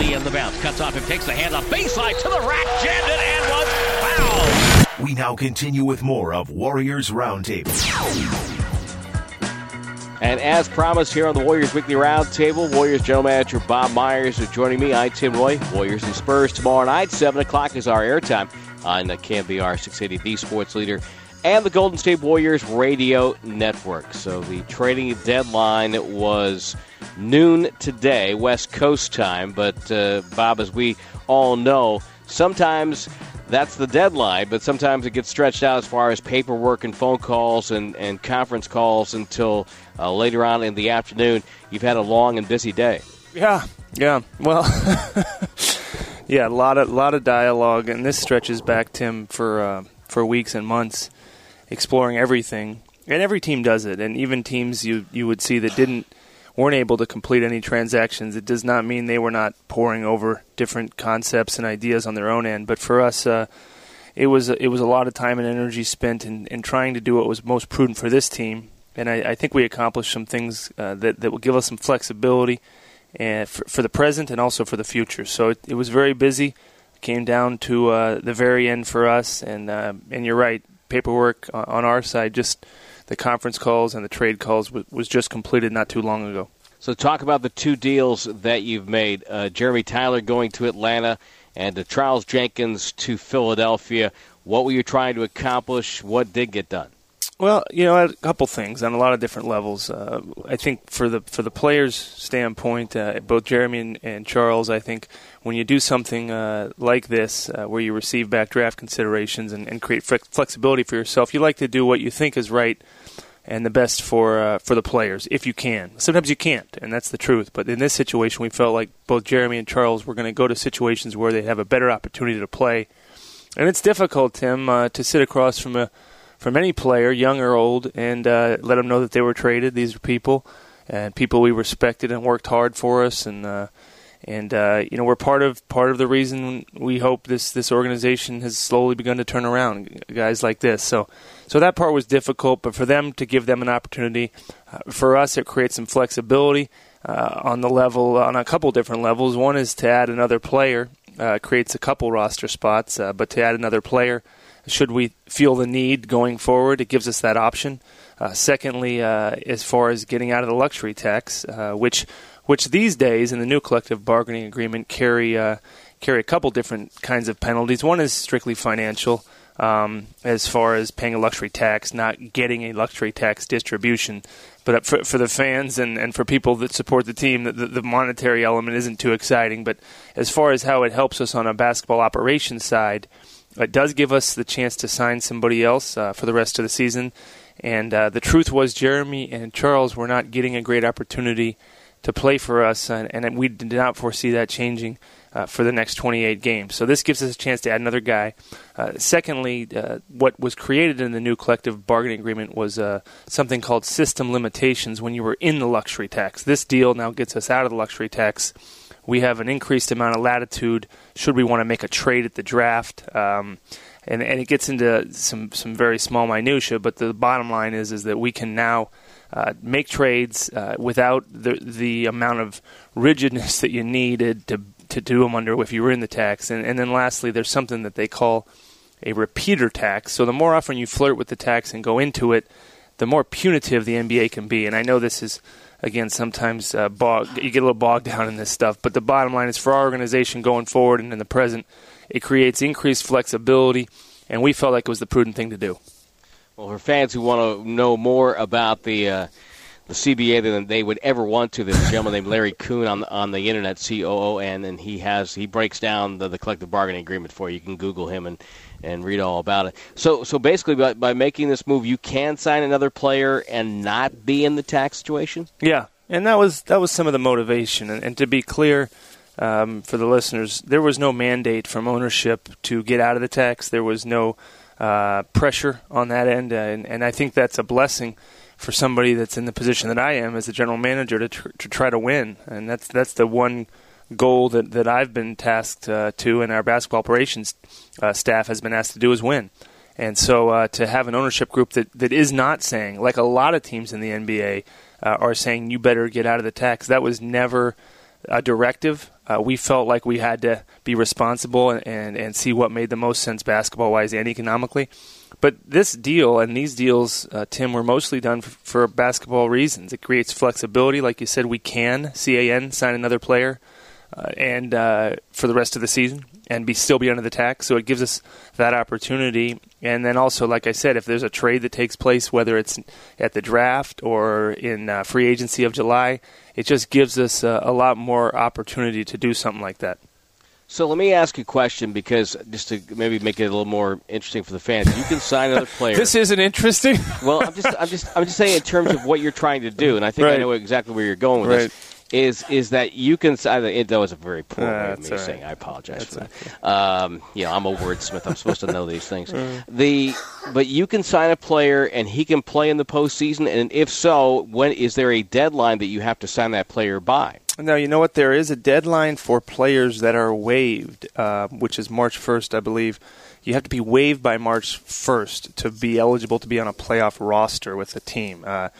Lee in the bounce. Cuts off and takes the hand off baseline to the rack, jammed it, and was fouled. We now continue with more of Warriors Roundtable. And as promised here on the Warriors Weekly Roundtable, Warriors General Manager Bob Myers is joining me. I'm Tim Roye. Warriors and Spurs tomorrow night. 7 o'clock is our airtime on the KNBR 680, the sports leader, and the Golden State Warriors radio network. So the trading deadline was noon today, West Coast time. But, uh, Bob, as we all know, sometimes that's the deadline, but sometimes it gets stretched out as far as paperwork and phone calls and, and conference calls until uh, later on in the afternoon. You've had a long and busy day. Yeah, yeah. Well, yeah, a lot of lot of dialogue, and this stretches back, Tim, for uh, for weeks and months, exploring everything. And every team does it, and even teams you you would see that didn't weren't able to complete any transactions. It does not mean they were not poring over different concepts and ideas on their own end. But for us, uh, it was it was a lot of time and energy spent in, in trying to do what was most prudent for this team. And I, I think we accomplished some things uh, that that will give us some flexibility and for, for, the present and also for the future. So it, it was very busy. came down to uh, the very end for us, and uh, and you're right. Paperwork on our side, just the conference calls and the trade calls was, just completed not too long ago. So talk about the two deals that you've made: uh, Jeremy Tyler going to Atlanta, and uh, Charles Jenkins to Philadelphia. What were you trying to accomplish? What did get done? Well, you know, a couple things on a lot of different levels. Uh, I think for the for the players' standpoint, uh, both Jeremy and, and, Charles, I think when you do something uh, like this, uh, where you receive back draft considerations and, and create flexibility for yourself, you like to do what you think is right and the best for uh, for the players if you can. Sometimes you can't, and that's the truth. But in this situation, we felt like both Jeremy and Charles were going to go to situations where they have a better opportunity to play, and it's difficult, Tim, uh, to sit across from a from any player, young or old, and uh, let them know that they were traded. These are people and people we respected and worked hard for us, and uh, and uh, you know we're part of part of the reason we hope this this organization has slowly begun to turn around. Guys like this, so so that part was difficult, but for them to give them an opportunity, uh, for us it creates some flexibility. Uh, on the level, on a couple different levels. One is to add another player, uh, creates a couple roster spots, but to add another player should we feel the need going forward, it gives us that option. Uh, secondly, uh, as far as getting out of the luxury tax, uh, which which these days in the new collective bargaining agreement carry uh, carry a couple different kinds of penalties. One is strictly financial, um, as far as paying a luxury tax, not getting a luxury tax distribution. But for, for the fans and, and for people that support the team, the, the monetary element isn't too exciting. But as far as how it helps us on a basketball operations side, it does give us the chance to sign somebody else uh, for the rest of the season. And uh, the truth was, Jeremy and Charles were not getting a great opportunity to play for us, and, and we did not foresee that changing uh, for the next 28 games. So this gives us a chance to add another guy. Uh, secondly, uh, what was created in the new collective bargaining agreement was uh, something called system limitations when you were in the luxury tax. This deal now gets us out of the luxury tax we have an increased amount of latitude should we want to make a trade at the draft. Um, and, and it gets into some, some very small minutia, but the bottom line is is that we can now uh, make trades uh, without the the amount of rigidness that you needed to to do them under if you were in the tax. And, and then lastly, there's something that they call a repeater tax. So the more often you flirt with the tax and go into it, the more punitive the NBA can be. And I know this is again, sometimes uh, bog, you get a little bogged down in this stuff. But the bottom line is for our organization going forward and in the present, it creates increased flexibility, and we felt like it was the prudent thing to do. Well, for fans who want to know more about the uh, the CBA than they would ever want to, there's a gentleman named Larry Coon on the, on the internet, C O O N, and he has he breaks down the, the collective bargaining agreement for you. You can Google him and and read all about it. So, so basically, by, by making this move, you can sign another player and not be in the tax situation. Yeah, and that was that was some of the motivation. And, and to be clear. Um, for the listeners, there was no mandate from ownership to get out of the tax. There was no uh, pressure on that end, uh, and, and I think that's a blessing for somebody that's in the position that I am as a general manager to, tr- to try to win. And that's that's the one goal that, that I've been tasked uh, to, and our basketball operations uh, staff has been asked to do is win. And so uh, to have an ownership group that, that is not saying, like a lot of teams in the NBA uh, are saying, you better get out of the tax, that was never a directive. Uh, we felt like we had to be responsible and, and, and see what made the most sense basketball wise and economically. But this deal and these deals, uh, Tim, were mostly done for, for basketball reasons. It creates flexibility. Like you said, we can, CAN, sign another player uh, and uh, for the rest of the season and be still be under the tax. So it gives us that opportunity. And then also, like I said, if there's a trade that takes place, whether it's at the draft or in uh, free agency of July, it just gives us uh, a lot more opportunity to do something like that. So let me ask you a question because just to maybe make it a little more interesting for the fans, you can sign another player. this isn't interesting. well, I'm just, I'm just, I'm just saying in terms of what you're trying to do, and I think right. I know exactly where you're going with right. this is is that you can. It, that was a very poor uh, way of me right. saying. I apologize that's for that. Um, you know, I'm a wordsmith. I'm supposed to know these things. The but you can sign a player and he can play in the postseason. And if so, when is there a deadline that you have to sign that player by? No, you know what? There is a deadline for players that are waived, uh, which is March 1st, I believe. You have to be waived by March 1st to be eligible to be on a playoff roster with the team. Uh,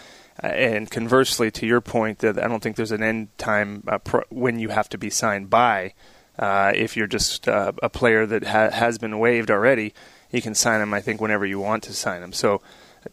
and conversely, to your point, that I don't think there's an end time uh, pro- when you have to be signed by. Uh, if you're just uh, a player that ha- has been waived already, you can sign him. I think whenever you want to sign him. So,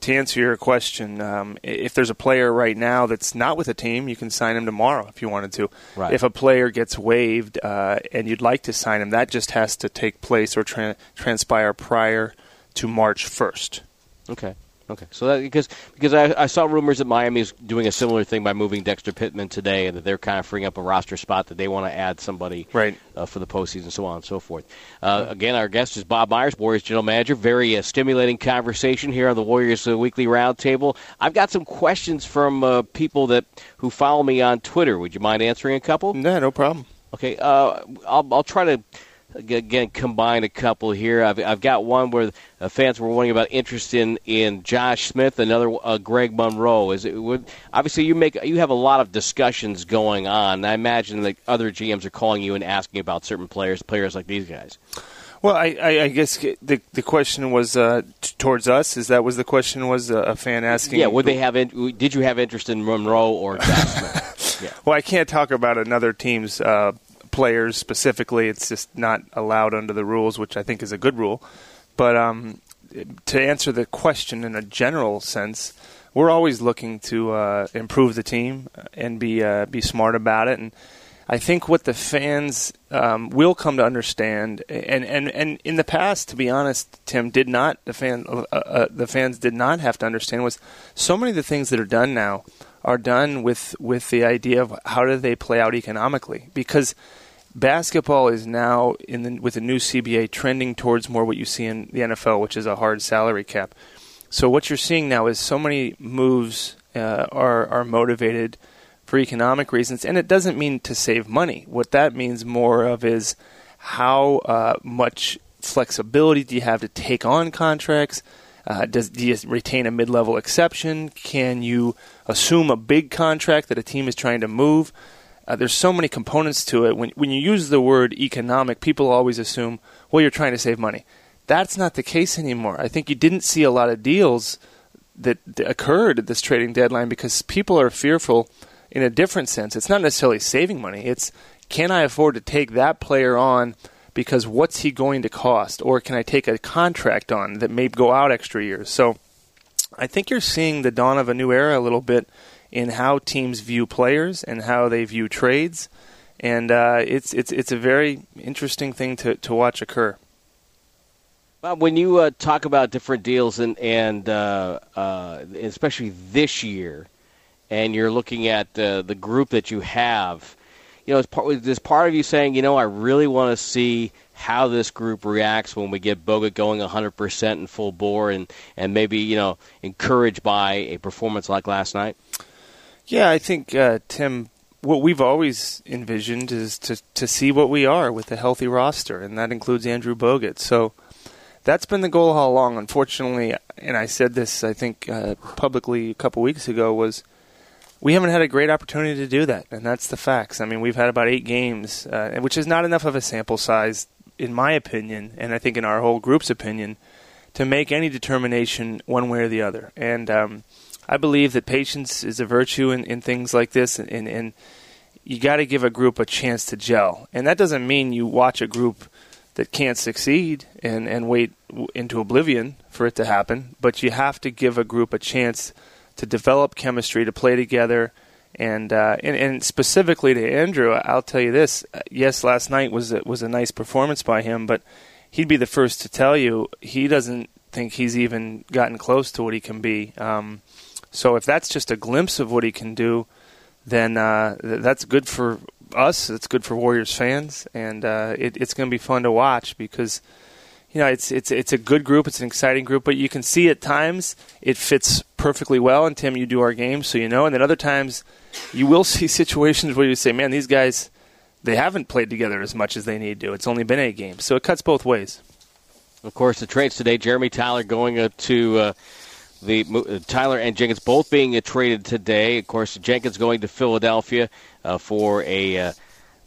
to answer your question, um, if there's a player right now that's not with a team, you can sign him tomorrow if you wanted to. Right. If a player gets waived uh, and you'd like to sign him, that just has to take place or tra- transpire prior to March 1st. Okay. Okay, so that, because because I, I saw rumors that Miami is doing a similar thing by moving Dexter Pittman today, and that they're kind of freeing up a roster spot that they want to add somebody right. uh, for the postseason, so on and so forth. Uh, again, our guest is Bob Myers, Warriors general manager. Very uh, stimulating conversation here on the Warriors uh, Weekly Roundtable. I've got some questions from uh, people that who follow me on Twitter. Would you mind answering a couple? No, no problem. Okay, uh, I'll, I'll try to again combine a couple here. I've, I've got one where uh, fans were wondering about interest in, in Josh Smith, another uh, Greg Monroe. Is it would obviously you make you have a lot of discussions going on. I imagine that other GMs are calling you and asking about certain players, players like these guys. Well, I, I, I guess the the question was uh, t- towards us. Is that was the question? Was a, a fan asking? Yeah, would they have? In, did you have interest in Monroe or Josh Smith? yeah. Well, I can't talk about another team's uh, players specifically. It's just not allowed under the rules, which I think is a good rule. But um, to answer the question in a general sense, we're always looking to uh, improve the team and be uh, be smart about it. And I think what the fans um, will come to understand, and, and, and in the past, to be honest, Tim did not the fan uh, uh, the fans did not have to understand was so many of the things that are done now are done with with the idea of how do they play out economically because basketball is now in the, with the new CBA trending towards more what you see in the NFL, which is a hard salary cap. So what you're seeing now is so many moves uh, are are motivated for economic reasons, and it doesn't mean to save money. What that means more of is how uh, much flexibility do you have to take on contracts. Uh, does do you retain a mid-level exception? Can you assume a big contract that a team is trying to move? Uh, there's so many components to it. When when you use the word economic, people always assume, well, you're trying to save money. That's not the case anymore. I think you didn't see a lot of deals that, that occurred at this trading deadline because people are fearful in a different sense. It's not necessarily saving money. It's can I afford to take that player on because what's he going to cost, or can I take a contract on that may go out extra years? So I think you're seeing the dawn of a new era a little bit in how teams view players and how they view trades, and uh, it's it's it's a very interesting thing to to watch occur. Bob, when you uh, talk about different deals and and uh, uh, especially this year, and you're looking at uh, the group that you have, you know, is part, there's part of you saying, you know, I really want to see how this group reacts when we get Bogut going 100% in full bore, and and maybe you know encouraged by a performance like last night. Yeah, I think uh, Tim. What we've always envisioned is to to see what we are with a healthy roster, and that includes Andrew Bogut. So that's been the goal all along. Unfortunately, and I said this, I think, uh, publicly a couple weeks ago, was we haven't had a great opportunity to do that, and that's the facts. I mean, we've had about eight games, uh, which is not enough of a sample size, in my opinion, and I think in our whole group's opinion, to make any determination one way or the other. And um, I believe that patience is a virtue in, in things like this, and, and you got to give a group a chance to gel, and that doesn't mean you watch a group that can't succeed and and wait into oblivion for it to happen. But you have to give a group a chance to develop chemistry, to play together. And, uh, and and specifically to Andrew, I'll tell you this: yes, last night was a, was a nice performance by him, but he'd be the first to tell you he doesn't think he's even gotten close to what he can be. Um, so if that's just a glimpse of what he can do, then uh, that's good for us. It's good for Warriors fans, and uh, it, it's going to be fun to watch because you know it's it's it's a good group. It's an exciting group, but you can see at times it fits perfectly well. And Tim, you do our game, so you know. And then other times you will see situations where you say, "Man, these guys." They haven't played together as much as they need to. It's only been eight games, so it cuts both ways. Of course, the trades today: Jeremy Tyler going to uh, the uh, Tyler and Jenkins both being traded today. Of course, Jenkins going to Philadelphia uh, for a uh,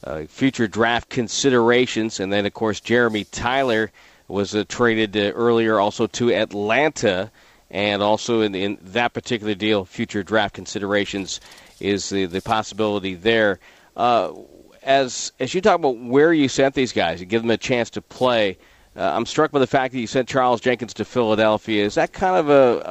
uh, future draft considerations, and then of course Jeremy Tyler was traded earlier also to Atlanta, and also in, in, that particular deal, future draft considerations is the the possibility there. as as you talk about where you sent these guys, you give them a chance to play. Uh, I'm struck by the fact that you sent Charles Jenkins to Philadelphia. Is that kind of a,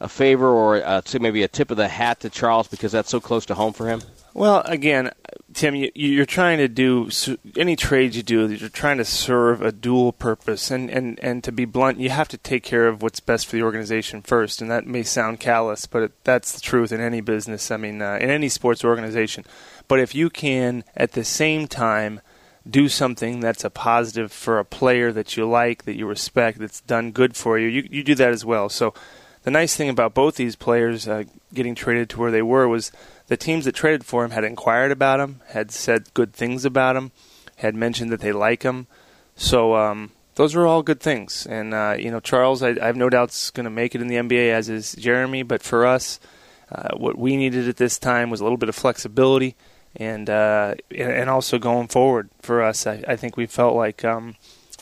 a, a favor or a, maybe a tip of the hat to Charles because that's so close to home for him? Well, again, Tim, you, are trying to do any trade you do. You're trying to serve a dual purpose, and, and, and to be blunt, you have to take care of what's best for the organization first. And that may sound callous, but it, that's the truth in any business. I mean, uh, in any sports organization. But if you can, at the same time, do something that's a positive for a player that you like, that you respect, that's done good for you, you, you do that as well. So the nice thing about both these players uh, getting traded to where they were was the teams that traded for him had inquired about him, had said good things about him, had mentioned that they like him. So um, those are all good things. And uh, you know, Charles, I, I have no doubts going to make it in the NBA, as is Jeremy. But for us, uh, what we needed at this time was a little bit of flexibility and uh, and also going forward for us, I, I think we felt like um,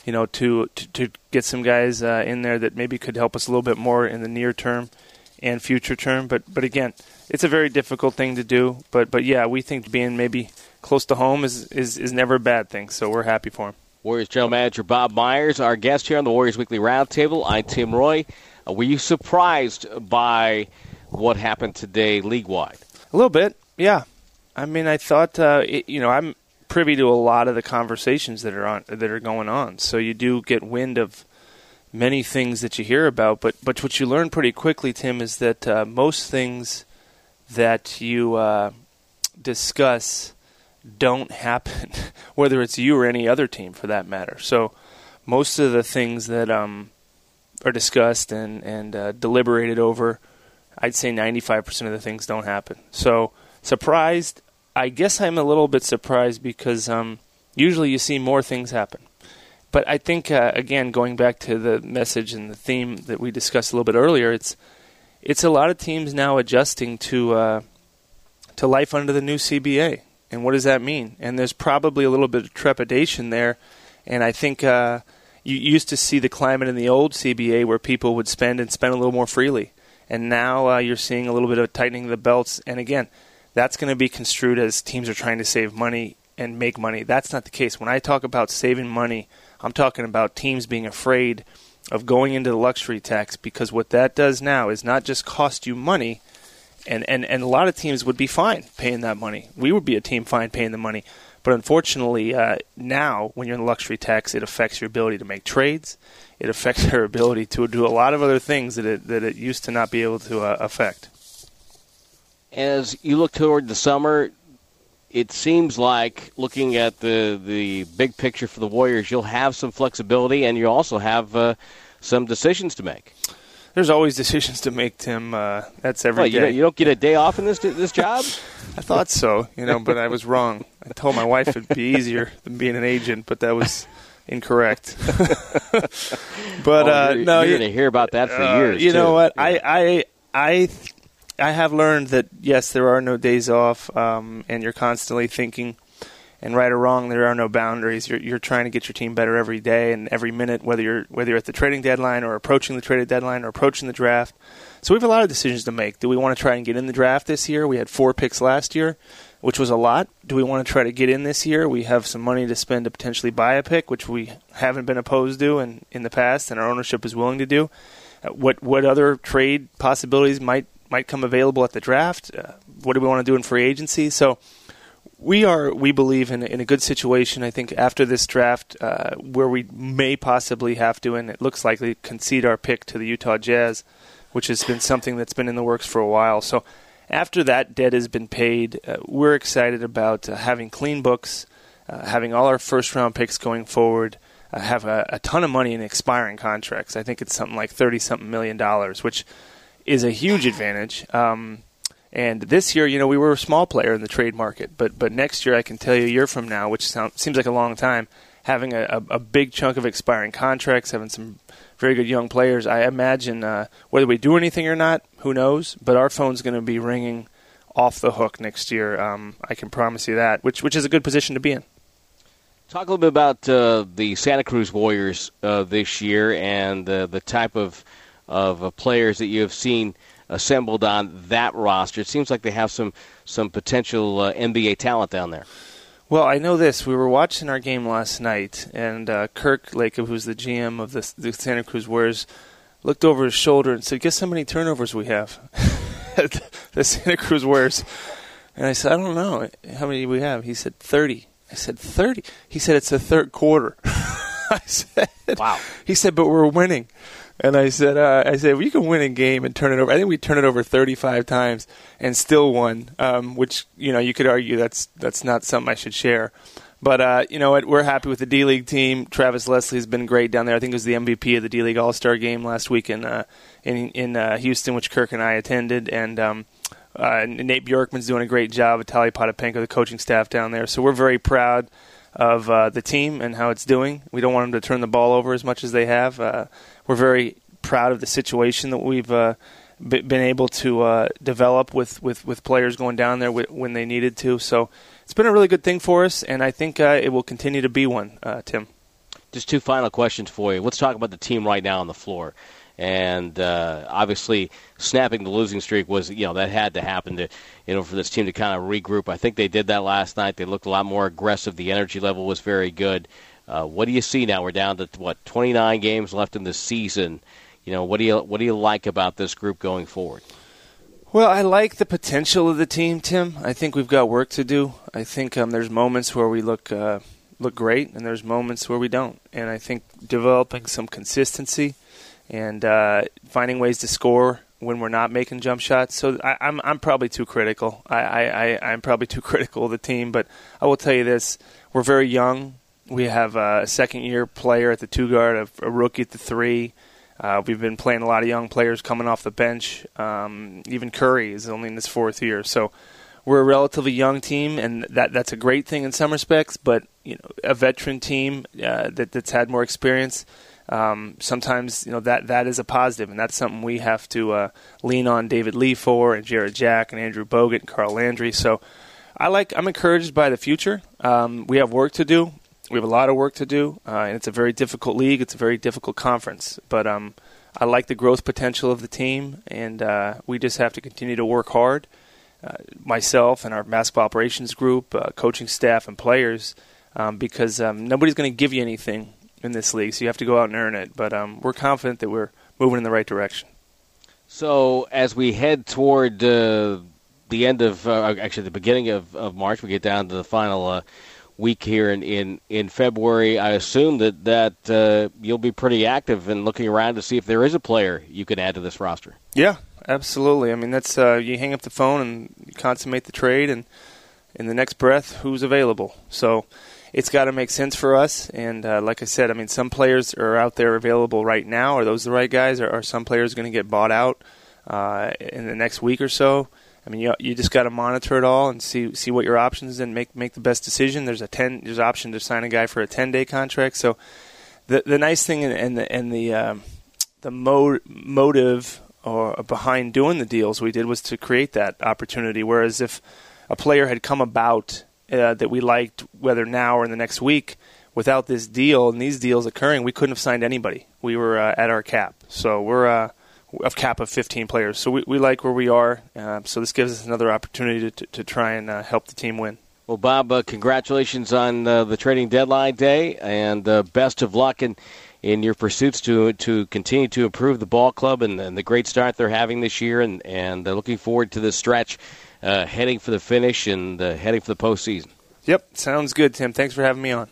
you know to, to, to get some guys uh, in there that maybe could help us a little bit more in the near term and future term. But but again, it's a very difficult thing to do. But but yeah, we think being maybe close to home is is, is never a bad thing. So we're happy for him. Warriors general manager Bob Myers, our guest here on the Warriors Weekly Roundtable. I'm Tim Roye. Uh, were you surprised by what happened today, league wide? A little bit, yeah. I mean, I thought uh, it, you know I'm privy to a lot of the conversations that are on that are going on, so you do get wind of many things that you hear about. But but what you learn pretty quickly, Tim, is that uh, most things that you uh, discuss don't happen, whether it's you or any other team for that matter. So most of the things that um, are discussed and and uh, deliberated over, I'd say 95% of the things don't happen. So Surprised? I guess I'm a little bit surprised because um, usually you see more things happen. But I think uh, again, going back to the message and the theme that we discussed a little bit earlier, it's it's a lot of teams now adjusting to uh, to life under the new CBA. And what does that mean? And there's probably a little bit of trepidation there. And I think uh, you used to see the climate in the old CBA where people would spend and spend a little more freely. And now uh, you're seeing a little bit of tightening of the belts. And again, that's going to be construed as teams are trying to save money and make money. That's not the case. When I talk about saving money, I'm talking about teams being afraid of going into the luxury tax because what that does now is not just cost you money, and, and, and a lot of teams would be fine paying that money. We would be a team fine paying the money. But unfortunately, uh, now when you're in the luxury tax, it affects your ability to make trades. It affects your ability to do a lot of other things that it, that it used to not be able to uh, affect as you look toward the summer, it seems like looking at the the big picture for the Warriors, you'll have some flexibility, and you also have uh, some decisions to make. There's always decisions to make, Tim. Uh, that's every well, day. You, don't get a day off in this this job. I thought so, you know, but I was wrong. I told my wife it'd be easier than being an agent, but that was incorrect. but oh, uh, you're, no, you're going to hear about that for uh, years. You too. know what? I I I I have learned that yes, there are no days off, um, and you're constantly thinking. And right or wrong, there are no boundaries. You're, you're trying to get your team better every day and every minute, whether you're whether you're at the trading deadline or approaching the trading deadline or approaching the draft. So we have a lot of decisions to make. Do we want to try and get in the draft this year? We had four picks last year. which was a lot. Do we want to try to get in this year? We have some money to spend to potentially buy a pick, which we haven't been opposed to in, in the past, and our ownership is willing to do. Uh, what what other trade possibilities might might come available at the draft? Uh, what do we want to do in free agency? So we are we believe in in a good situation. I think after this draft, uh, where we may possibly have to, and it looks likely, concede our pick to the Utah Jazz, which has been something that's been in the works for a while. So after that debt has been paid, uh, we're excited about uh, having clean books, uh, having all our first round picks going forward, uh, have a, a, ton of money in expiring contracts. I think it's something like thirty something million dollars, which is a huge advantage. Um, and this year, you know, we were a small player in the trade market, but but next year, I can tell you, a year from now, which sound, seems like a long time, having a, a, a big chunk of expiring contracts, having some very good young players. I imagine uh, whether we do anything or not, who knows? But our phone's going to be ringing off the hook next year. Um, I can promise you that, which which is a good position to be in. Talk a little bit about uh, the Santa Cruz Warriors uh, this year and uh, the type of of uh, players that you have seen assembled on that roster. It seems like they have some some potential uh, NBA talent down there. Well, I know this. We were watching our game last night, and uh, Kirk Lacob, who's the GM of the, the Santa Cruz Warriors, looked over his shoulder and said, "Guess how many turnovers we have?" the Santa Cruz Warriors. And I said, "I don't know. How many do we have?" He said, 30. I said, 30? He said, "It's the third quarter." I said, "Wow." He said, "But we're winning." And I said, uh, I said, we can win a game and turn it over. I think we turned it over 35 times and still won, um, which you know you could argue that's that's not something I should share. But uh, you know what? We're happy with the D League team. Travis Leslie has been great down there. I think he was the MVP of the D League All Star game last week in uh, in, in uh, Houston, which Kirk and I attended. And um, uh, Nate Bjorkgren's doing a great job. Vitaly Potapenko, the coaching staff down there. So we're very proud of uh, the team and how it's doing. We don't want them to turn the ball over as much as they have. We're very proud of the situation that we've uh, b- been able to uh, develop with, with, with players going down there w- when they needed to. So it's been a really good thing for us, and I think uh, it will continue to be one, uh, Tim. Just two final questions for you. Let's talk about the team right now on the floor. And uh, obviously, snapping the losing streak was, you know, that had to happen to, you know, for this team to kind of regroup. I think they did that last night. They looked a lot more aggressive. The energy level was very good. Uh, what do you see now? We're down to what 29 games left in the season you know, what do you what do you like about this group going forward? Well, I like the potential of the team, Tim. I think we've got work to do. I think um, there's moments where we look uh, look great, and there's moments where we don't. And I think developing some consistency and uh, finding ways to score when we're not making jump shots. So I, am I'm, I'm probably too critical. I, I, I'm probably too critical of the team. But I will tell you this: we're very young. We have a second year player at the two guard, a, rookie at the three. Uh, we've been playing a lot of young players coming off the bench. Um, even Curry is only in his fourth year, so we're a relatively young team, and that that's a great thing in some respects. But you know, a veteran team uh, that that's had more experience, um, sometimes you know that that is a positive, and that's something we have to uh, lean on David Lee for, and Jarrett Jack, and Andrew Bogut, and Carl Landry. So. I like. I'm encouraged by the future. Um, we have work to do, we have a lot of work to do, uh, and it's a very difficult league. It's a very difficult conference, but um, I like the growth potential of the team, and uh, we just have to continue to work hard. Uh, myself and our basketball operations group, uh, coaching staff, and players, um, because um, nobody's going to give you anything in this league, so you have to go out and earn it. But um, we're confident that we're moving in the right direction. So as we head toward uh, the end of, uh, actually the beginning of, of March, we get down to the final week here in, in, in February. I assume that that uh, you'll be pretty active and looking around to see if there is a player you can add to this roster. Yeah, absolutely. I mean, that's uh, you hang up the phone and consummate the trade, and in the next breath, who's available. So it's got to make sense for us. And uh, like I said, I mean, some players are out there available right now. Are those the right guys? Or are some players going to get bought out uh, in the next week or so? I mean, you you just got to monitor it all and see see what your options and make make the best decision. There's a ten there's option to sign a guy for a ten day contract. So the the nice thing and, and the and the um, the mo- motive or behind doing the deals we did was to create that opportunity. Whereas if a player had come about uh, that we liked, whether now or in the next week, without this deal and these deals occurring, we couldn't have signed anybody. We were uh, at our cap. So we're uh, of cap of 15 players. So we, we like where we are. Uh, so this gives us another opportunity to, to, to try and uh, help the team win. Well, Bob, uh, congratulations on uh, the trading deadline day, and uh, best of luck in in your pursuits to to continue to improve the ball club and, and the great start they're having this year, and and uh, looking forward to this stretch, uh, heading for the finish and uh, heading for the postseason. Yep, sounds good, Tim. Thanks for having me on.